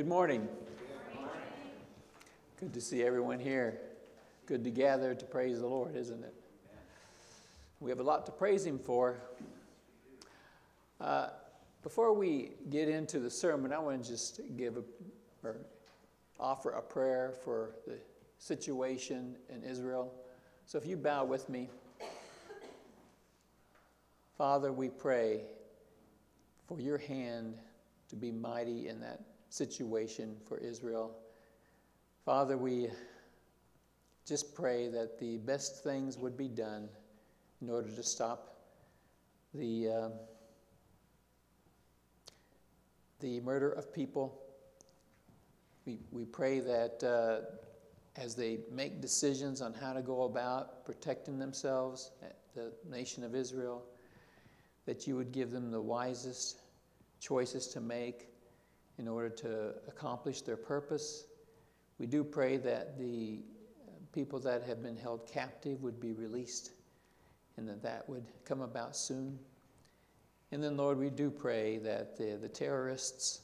Good morning. Good to see everyone here. Good to gather to praise the Lord, isn't it? We have a lot to praise Him for. Uh, before we get into the sermon, I want to just give a, or offer a prayer for the situation in Israel. So if you bow with me, Father, we pray for your hand to be mighty in that situation for Israel. Father, we just pray that the best things would be done in order to stop the, uh, the murder of people. We, we pray that uh, as they make decisions on how to go about protecting themselves, the nation of Israel, that you would give them the wisest choices to make in order to accomplish their purpose. We do pray that the uh, people that have been held captive would be released and that that would come about soon. And then, Lord, we do pray that the, the terrorists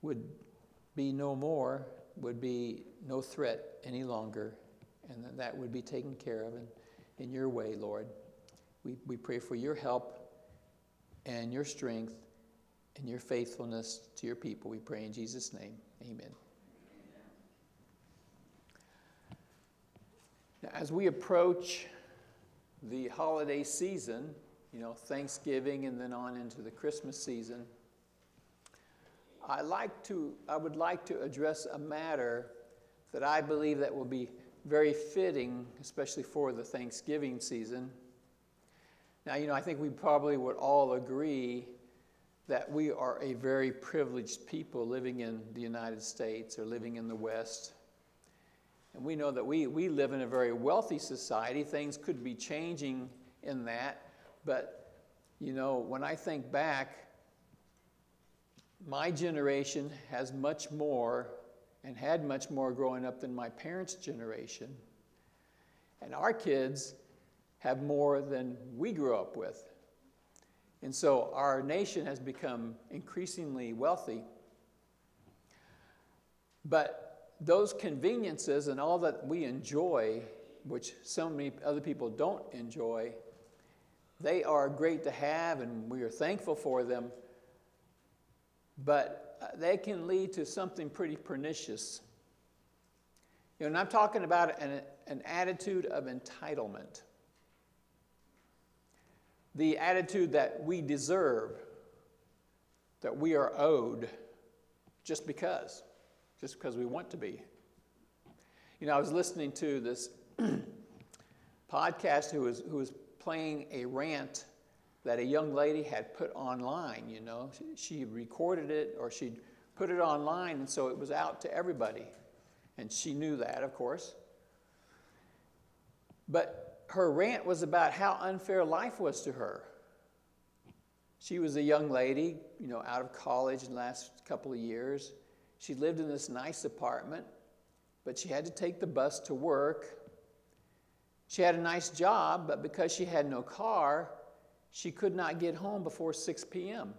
would be no more, would be no threat any longer, and that that would be taken care of in, in your way, Lord. We, we pray for your help and your strength and your faithfulness to your people. We pray in Jesus' name. Amen. Now, as we approach the holiday season, you know, Thanksgiving and then on into the Christmas season, I like to I would like to address a matter that I believe that will be very fitting, especially for the Thanksgiving season. Now, you know, I think we probably would all agree that we are a very privileged people living in the United States or living in the West. And we know that we, we live in a very wealthy society. Things could be changing in that. But, you know, when I think back, my generation has much more and had much more growing up than my parents' generation. And our kids have more than we grew up with. And so our nation has become increasingly wealthy. But those conveniences and all that we enjoy, which so many other people don't enjoy, they are great to have and we are thankful for them. But uh, they can lead to something pretty pernicious. You know, and I'm talking about an, an attitude of entitlement the attitude that we deserve, that we are owed just because, just because we want to be. You know, I was listening to this podcast who was, who was playing a rant that a young lady had put online, you know. She, she recorded it or she'd put it online, and so it was out to everybody. And she knew that, of course. But her rant was about how unfair life was to her. She was a young lady, you know, out of college in the last couple of years. She lived in this nice apartment, but she had to take the bus to work. She had a nice job, but because she had no car, she could not get home before 6 p.m.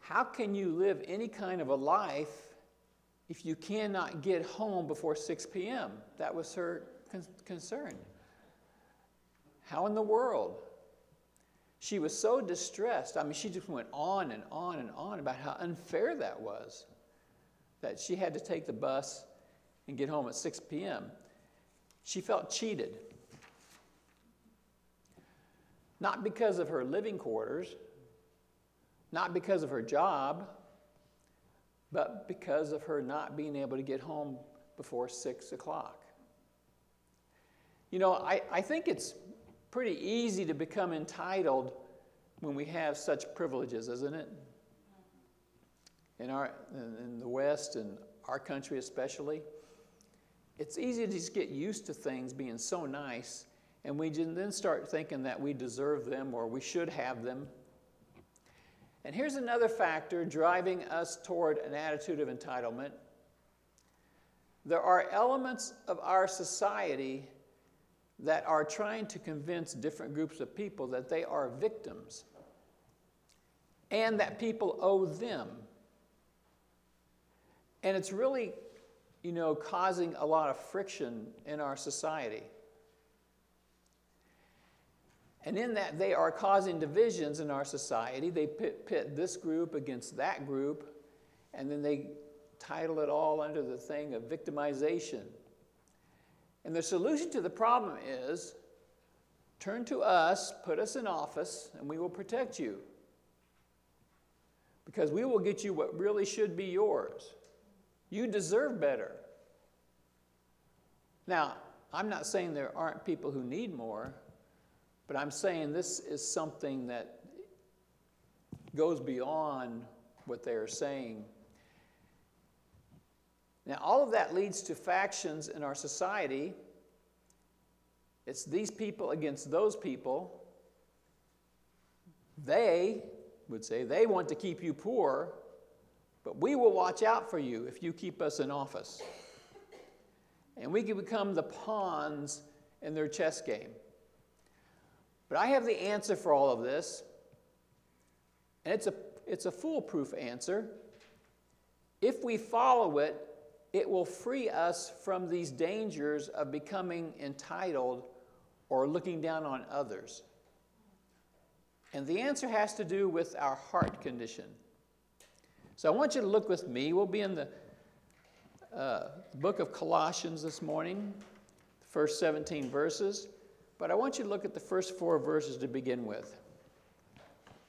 How can you live any kind of a life if you cannot get home before 6 p.m.? That was her con- concerned. How in the world? She was so distressed. I mean, she just went on and on and on about how unfair that was that she had to take the bus and get home at 6 p.m. She felt cheated. Not because of her living quarters, not because of her job, but because of her not being able to get home before 6 o'clock. You know, I, I think it's pretty easy to become entitled when we have such privileges, isn't it? In, our, in the West and our country especially. It's easy to just get used to things being so nice, and we then start thinking that we deserve them or we should have them. And here's another factor driving us toward an attitude of entitlement. There are elements of our society that are trying to convince different groups of people that they are victims and that people owe them And it's really, you know, causing a lot of friction in our society. And in that, they are causing divisions in our society. They pit, pit this group against that group, and then they title it all under the thing of victimization. And the solution to the problem is turn to us, put us in office, and we will protect you. Because we will get you what really should be yours. You deserve better. Now, I'm not saying there aren't people who need more, but I'm saying this is something that goes beyond what they are saying. Now, all of that leads to factions in our society. It's these people against those people. They would say they want to keep you poor, but we will watch out for you if you keep us in office. And we can become the pawns in their chess game. But I have the answer for all of this, and it's a, it's a foolproof answer. If we follow it, it will free us from these dangers of becoming entitled or looking down on others. And the answer has to do with our heart condition. So I want you to look with me. We'll be in the uh, book of Colossians this morning, the first 17 verses. But I want you to look at the first four verses to begin with.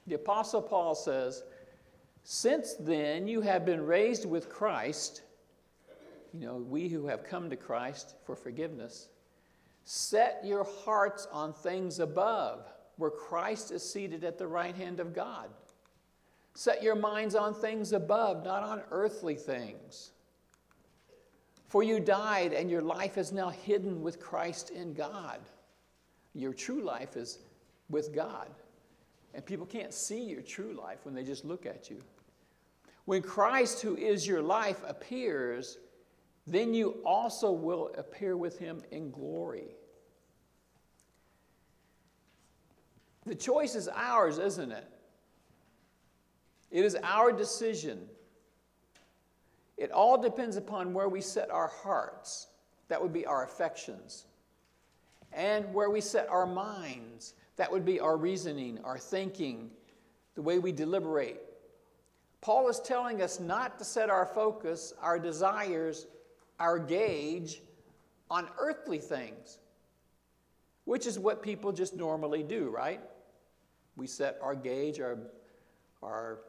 The Apostle Paul says, Since then you have been raised with Christ you know, we who have come to Christ for forgiveness, set your hearts on things above, where Christ is seated at the right hand of God. Set your minds on things above, not on earthly things. For you died, and your life is now hidden with Christ in God. Your true life is with God. And people can't see your true life when they just look at you. When Christ, who is your life, appears, then you also will appear with him in glory. The choice is ours, isn't it? It is our decision. It all depends upon where we set our hearts. That would be our affections. And where we set our minds. That would be our reasoning, our thinking, the way we deliberate. Paul is telling us not to set our focus, our desires, our gauge on earthly things, which is what people just normally do, right? We set our gauge, our, our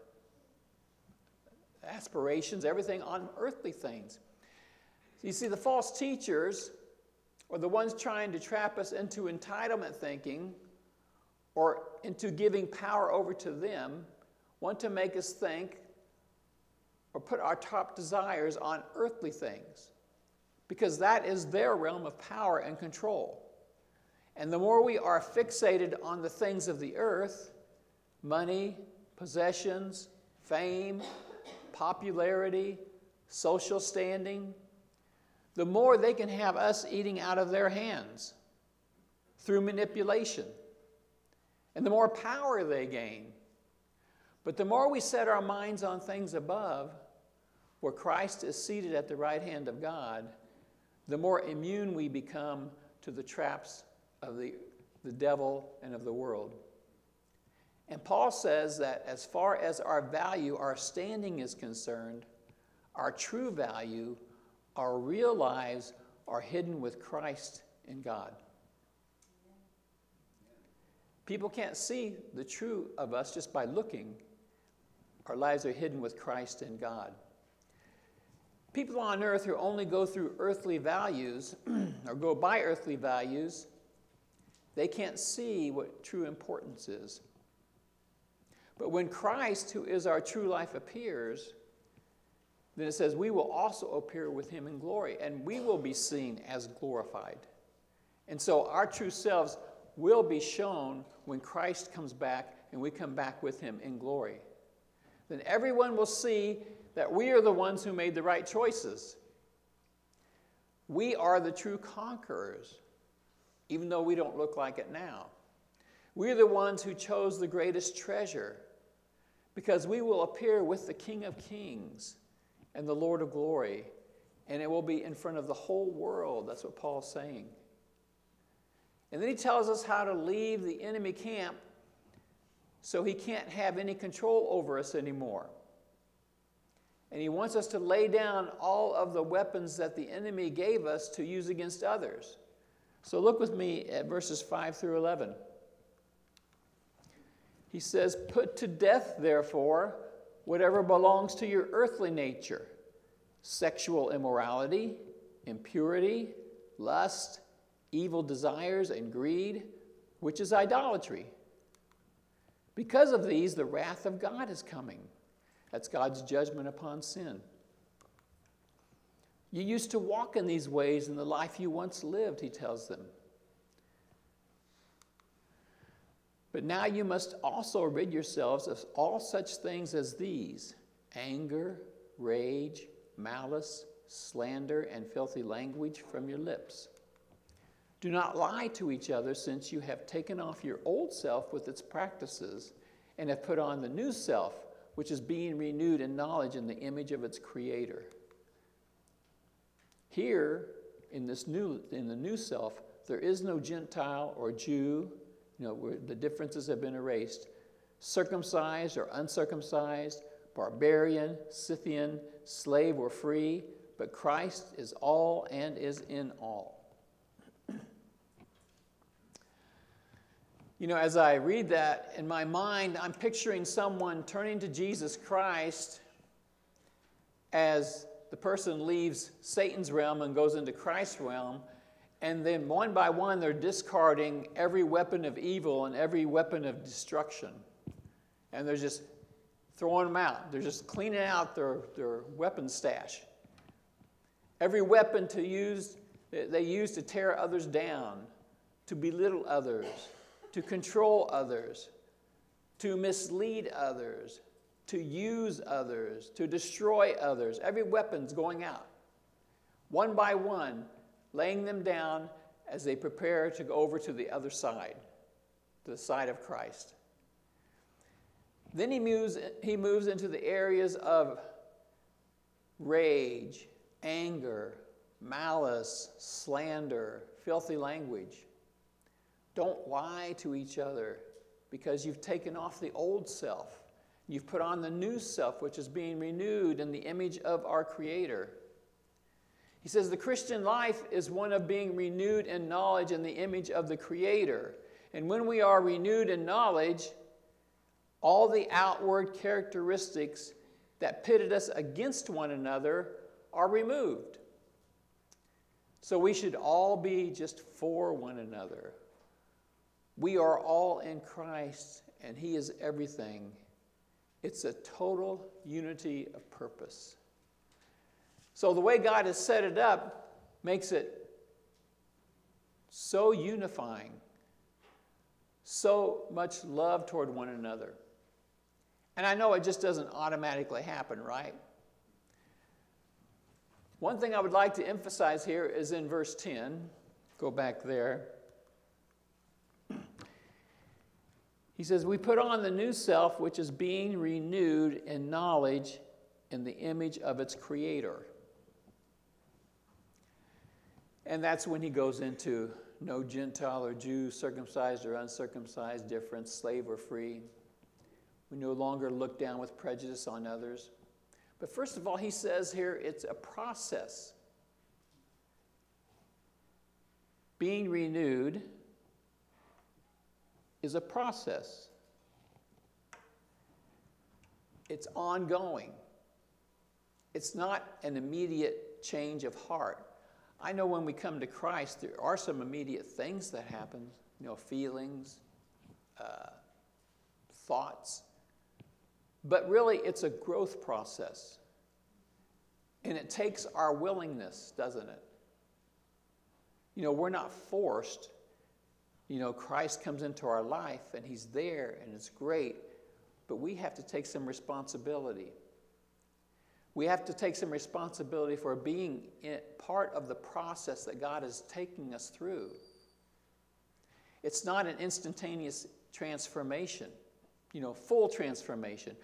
aspirations, everything on earthly things. You see, the false teachers, or the ones trying to trap us into entitlement thinking or into giving power over to them, want to make us think or put our top desires on earthly things because that is their realm of power and control. And the more we are fixated on the things of the earth money, possessions, fame, popularity, social standing the more they can have us eating out of their hands through manipulation. And the more power they gain. But the more we set our minds on things above, where Christ is seated at the right hand of God, the more immune we become to the traps of the, the devil and of the world. And Paul says that as far as our value, our standing is concerned, our true value, our real lives are hidden with Christ in God. People can't see the true of us just by looking. Our lives are hidden with Christ in God. People on earth who only go through earthly values or go by earthly values, they can't see what true importance is. But when Christ, who is our true life, appears, then it says we will also appear with him in glory, and we will be seen as glorified. And so our true selves will be shown when Christ comes back and we come back with him in glory. Then everyone will see that we are the ones who made the right choices. We are the true conquerors, even though we don't look like it now. We're the ones who chose the greatest treasure because we will appear with the King of Kings and the Lord of glory. And it will be in front of the whole world. That's what Paul's saying. And then he tells us how to leave the enemy camp so he can't have any control over us anymore. And he wants us to lay down all of the weapons that the enemy gave us to use against others. So look with me at verses 5 through 11. He says, Put to death, therefore, whatever belongs to your earthly nature sexual immorality, impurity, lust, evil desires, and greed, which is idolatry. Because of these, the wrath of God is coming. That's God's judgment upon sin. You used to walk in these ways in the life you once lived, he tells them. But now you must also rid yourselves of all such things as these anger, rage, malice, slander, and filthy language from your lips. Do not lie to each other, since you have taken off your old self with its practices and have put on the new self, which is being renewed in knowledge in the image of its creator. Here, in this new in the new self, there is no Gentile or Jew, you know, where the differences have been erased. Circumcised or uncircumcised, barbarian, Scythian, slave or free, but Christ is all and is in all. You know, as I read that in my mind, I'm picturing someone turning to Jesus Christ as the person leaves Satan's realm and goes into Christ's realm. And then one by one, they're discarding every weapon of evil and every weapon of destruction. And they're just throwing them out. They're just cleaning out their, their weapon stash. Every weapon to use, they use to tear others down, to belittle others, to control others, to mislead others, to use others, to destroy others. Every weapon's going out. One by one, laying them down as they prepare to go over to the other side, to the side of Christ. Then he moves, he moves into the areas of rage, anger, malice, slander, filthy language. Don't lie to each other because you've taken off the old self. You've put on the new self, which is being renewed in the image of our Creator. He says the Christian life is one of being renewed in knowledge in the image of the Creator. And when we are renewed in knowledge, all the outward characteristics that pitted us against one another are removed. So we should all be just for one another. We are all in Christ, and He is everything. It's a total unity of purpose. So, the way God has set it up makes it so unifying, so much love toward one another. And I know it just doesn't automatically happen, right? One thing I would like to emphasize here is in verse 10. Go back there. He says, We put on the new self, which is being renewed in knowledge in the image of its creator. And that's when he goes into no Gentile or Jew, circumcised or uncircumcised difference, slave or free. We no longer look down with prejudice on others. But first of all, he says here it's a process. Being renewed is a process, it's ongoing. It's not an immediate change of heart. I know when we come to Christ, there are some immediate things that happen, you know, feelings, uh, thoughts. But really, it's a growth process. And it takes our willingness, doesn't it? You know, we're not forced you know, Christ comes into our life and He's there and it's great, but we have to take some responsibility. We have to take some responsibility for being part of the process that God is taking us through. It's not an instantaneous transformation, you know, full transformation.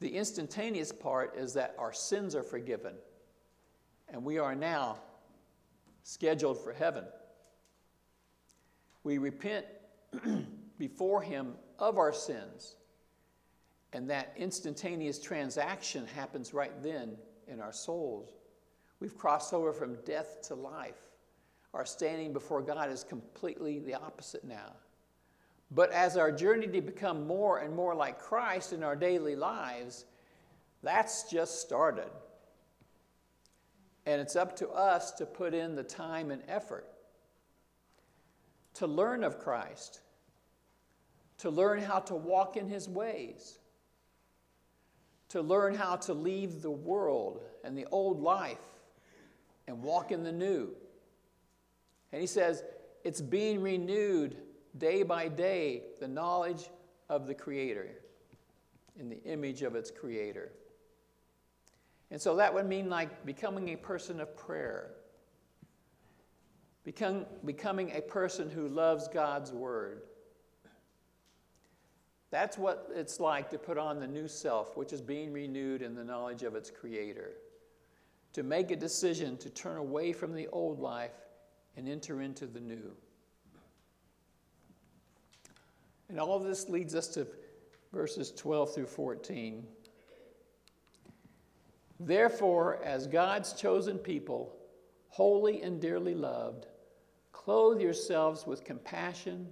The instantaneous part is that our sins are forgiven, and we are now scheduled for heaven. We repent before Him of our sins, and that instantaneous transaction happens right then in our souls. We've crossed over from death to life. Our standing before God is completely the opposite now. But as our journey to become more and more like Christ in our daily lives, that's just started. And it's up to us to put in the time and effort to learn of Christ, to learn how to walk in his ways, to learn how to leave the world and the old life and walk in the new. And he says, it's being renewed day by day, the knowledge of the Creator in the image of its Creator. And so that would mean like becoming a person of prayer, become, becoming a person who loves God's Word. That's what it's like to put on the new self, which is being renewed in the knowledge of its Creator. To make a decision to turn away from the old life and enter into the new. And all of this leads us to verses 12 through 14. Therefore, as God's chosen people, holy and dearly loved, clothe yourselves with compassion,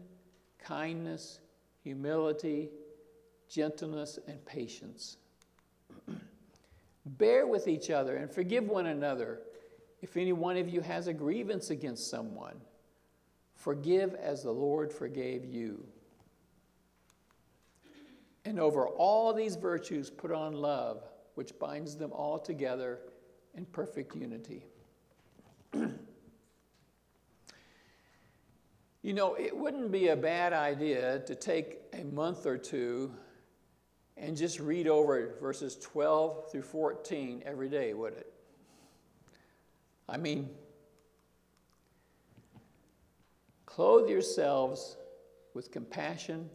kindness, humility, gentleness, and patience. Bear with each other and forgive one another if any one of you has a grievance against someone. Forgive as the Lord forgave you. And over all these virtues, put on love, which binds them all together in perfect unity. you know, it wouldn't be a bad idea to take a month or two and just read over verses 12 through 14 every day, would it? I mean, clothe yourselves with compassion,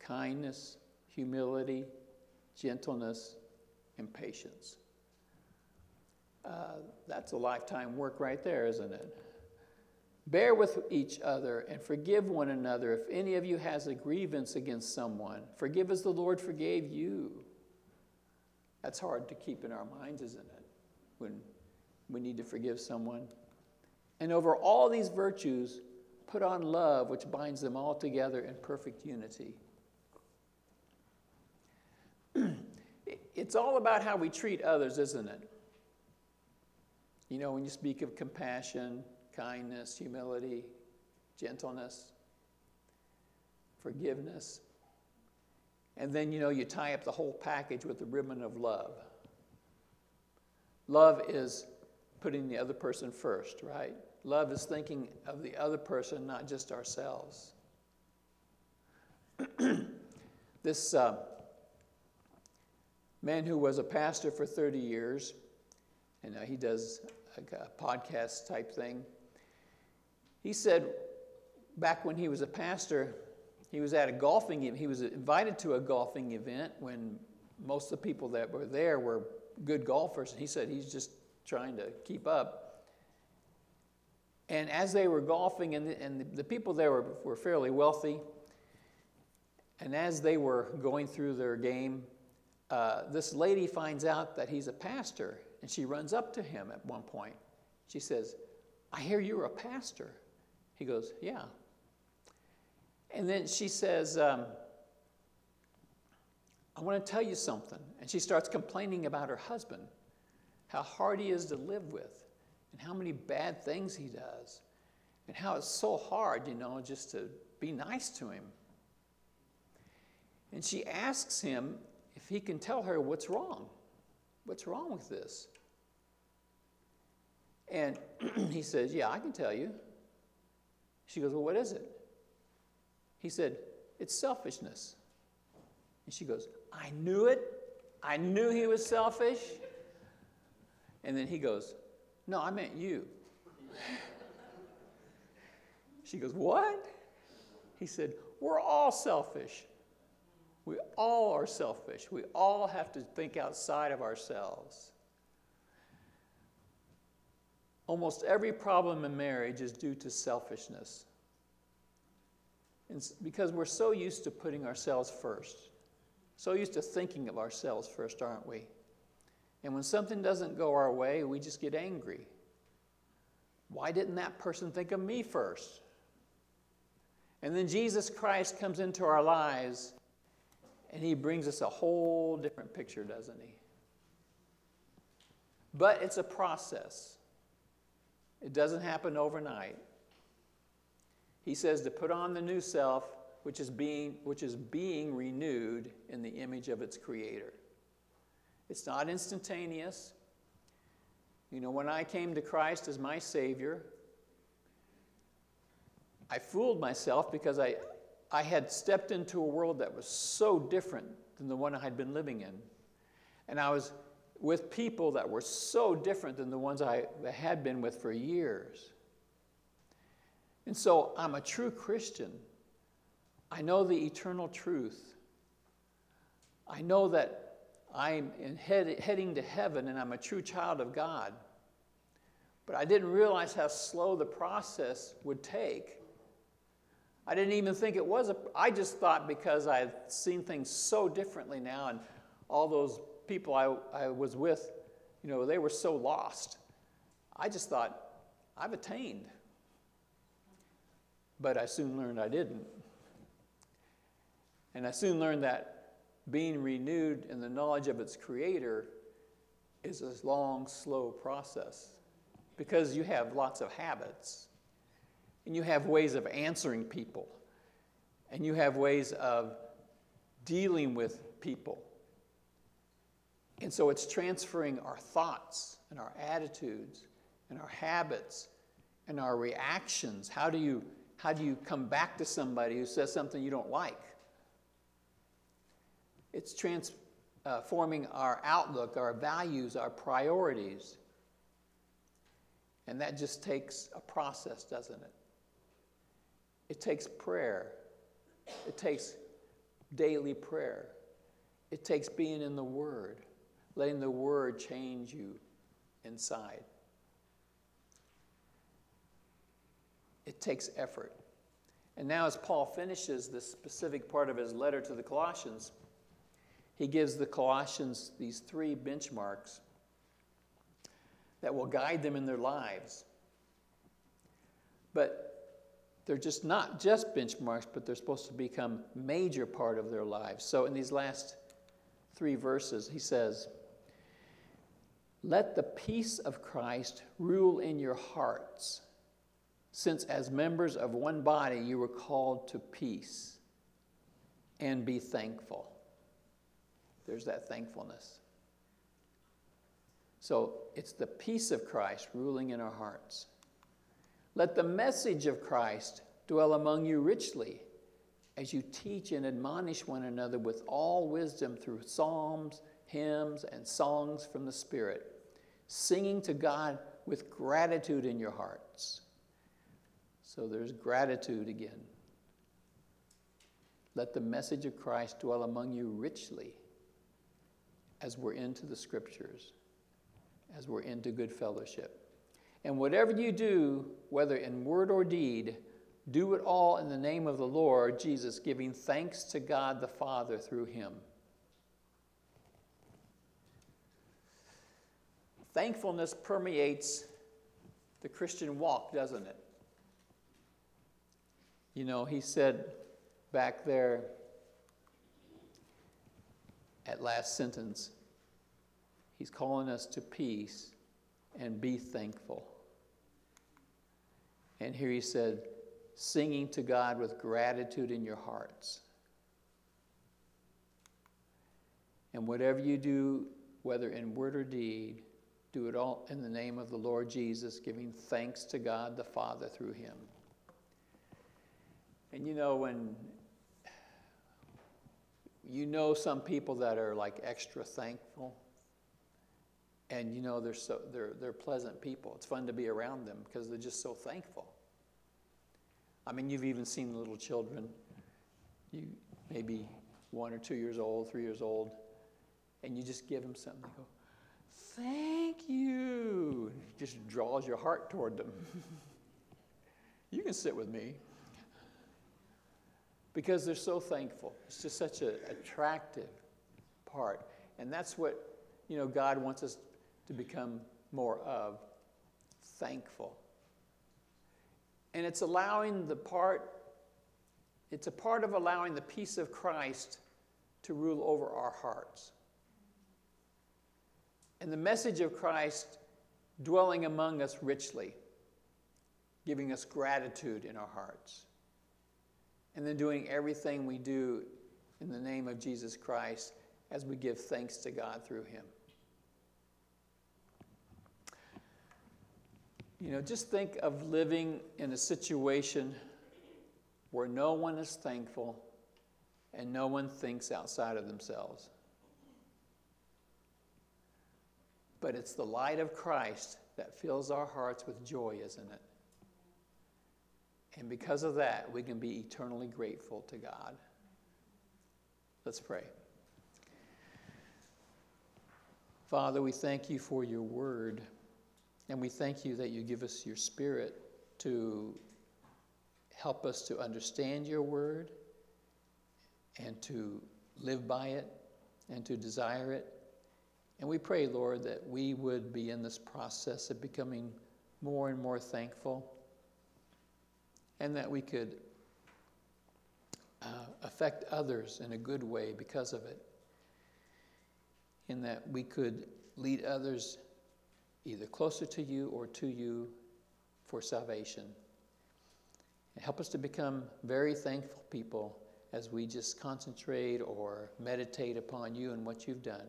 kindness, humility, gentleness, and patience. Uh, that's a lifetime work right there, isn't it? Bear with each other and forgive one another if any of you has a grievance against someone. Forgive as the Lord forgave you. That's hard to keep in our minds, isn't it? When we need to forgive someone. And over all these virtues, put on love, which binds them all together in perfect unity. it's all about how we treat others, isn't it? You know, when you speak of compassion, kindness, humility, gentleness, forgiveness, and then, you know, you tie up the whole package with the ribbon of love. Love is putting the other person first, right? Love is thinking of the other person, not just ourselves. this uh, man who was a pastor for 30 years, and he does a, a podcast type thing. He said back when he was a pastor, he was at a golfing he was invited to a golfing event when most of the people that were there were good golfers. and He said he's just trying to keep up. And as they were golfing, and the, and the, people there were, were fairly wealthy, and as they were going through their game, uh, this lady finds out that he's a pastor, and she runs up to him at one point. She says, I hear you're a pastor. He goes, Yeah. And then she says, um, I want to tell you something. And she starts complaining about her husband how hard he is to live with, and how many bad things he does, and how it's so hard, you know, just to be nice to him. And she asks him if he can tell her what's wrong. What's wrong with this? And he says, Yeah, I can tell you. She goes, Well, what is it? He said, It's selfishness. And she goes, I knew it. I knew he was selfish. And then he goes, No, I meant you. she goes, What? He said, We're all selfish. We all are selfish. We all have to think outside of ourselves. Almost every problem in marriage is due to selfishness. It's because we're so used to putting ourselves first, so used to thinking of ourselves first, aren't we? And when something doesn't go our way, we just get angry. Why didn't that person think of me first? And then Jesus Christ comes into our lives and he brings us a whole different picture, doesn't he? But it's a process. It doesn't happen overnight. He says to put on the new self, which is being, which is being renewed in the image of its creator. It's not instantaneous. You know, when I came to Christ as my Savior, I fooled myself because I, I had stepped into a world that was so different than the one I had been living in. And I was with people that were so different than the ones I had been with for years. And so I'm a true Christian. I know the eternal truth. I know that I'm head, heading to heaven and I'm a true child of God. But I didn't realize how slow the process would take I didn't even think it was a, I just thought because I've seen things so differently now and all those people I, I was with, you know, they were so lost. I just thought, I've attained. But I soon learned I didn't. And I soon learned that being renewed in the knowledge of its creator is a long, slow process because you have lots of habits and you have ways of answering people, and you have ways of dealing with people. And so it's transferring our thoughts and our attitudes and our habits and our reactions. How do you, how do you come back to somebody who says something you don't like? It's transforming uh, our outlook, our values, our priorities. And that just takes a process, doesn't it? It takes prayer. It takes daily prayer. It takes being in the Word, letting the Word change you inside. It takes effort. And now, as Paul finishes this specific part of his letter to the Colossians, he gives the Colossians these three benchmarks that will guide them in their lives. But they're just not just benchmarks, but they're supposed to become major part of their lives. So in these last three verses, he says, Let the peace of Christ rule in your hearts, since as members of one body you were called to peace, and be thankful. There's that thankfulness. So it's the peace of Christ ruling in our hearts. Let the message of Christ dwell among you richly as you teach and admonish one another with all wisdom through psalms, hymns, and songs from the Spirit, singing to God with gratitude in your hearts. So there's gratitude again. Let the message of Christ dwell among you richly as we're into the scriptures, as we're into good fellowship. And whatever you do, whether in word or deed, do it all in the name of the Lord Jesus, giving thanks to God the Father through him. Thankfulness permeates the Christian walk, doesn't it? You know, he said back there at last sentence, he's calling us to peace and be thankful. And here he said, singing to God with gratitude in your hearts. And whatever you do, whether in word or deed, do it all in the name of the Lord Jesus, giving thanks to God the Father through him. And you know, when you know some people that are like extra thankful, and you know they're so they're they're pleasant people. It's fun to be around them because they're just so thankful. I mean, you've even seen little children. You maybe one or two years old, three years old, and you just give them something. They go, Thank you. Just draws your heart toward them. you can sit with me. Because they're so thankful. It's just such an attractive part. And that's what, you know, God wants us to become more of thankful. And it's allowing the part, it's a part of allowing the peace of Christ to rule over our hearts. And the message of Christ dwelling among us richly, giving us gratitude in our hearts. And then doing everything we do in the name of Jesus Christ as we give thanks to God through Him. You know, just think of living in a situation where no one is thankful and no one thinks outside of themselves. But it's the light of Christ that fills our hearts with joy, isn't it? And because of that, we can be eternally grateful to God. Let's pray. Father, we thank you for your word. And we thank you that you give us your spirit to help us to understand your word and to live by it and to desire it. And we pray, Lord, that we would be in this process of becoming more and more thankful and that we could uh, affect others in a good way because of it. In that we could lead others either closer to you or to you for salvation. And help us to become very thankful people as we just concentrate or meditate upon you and what you've done.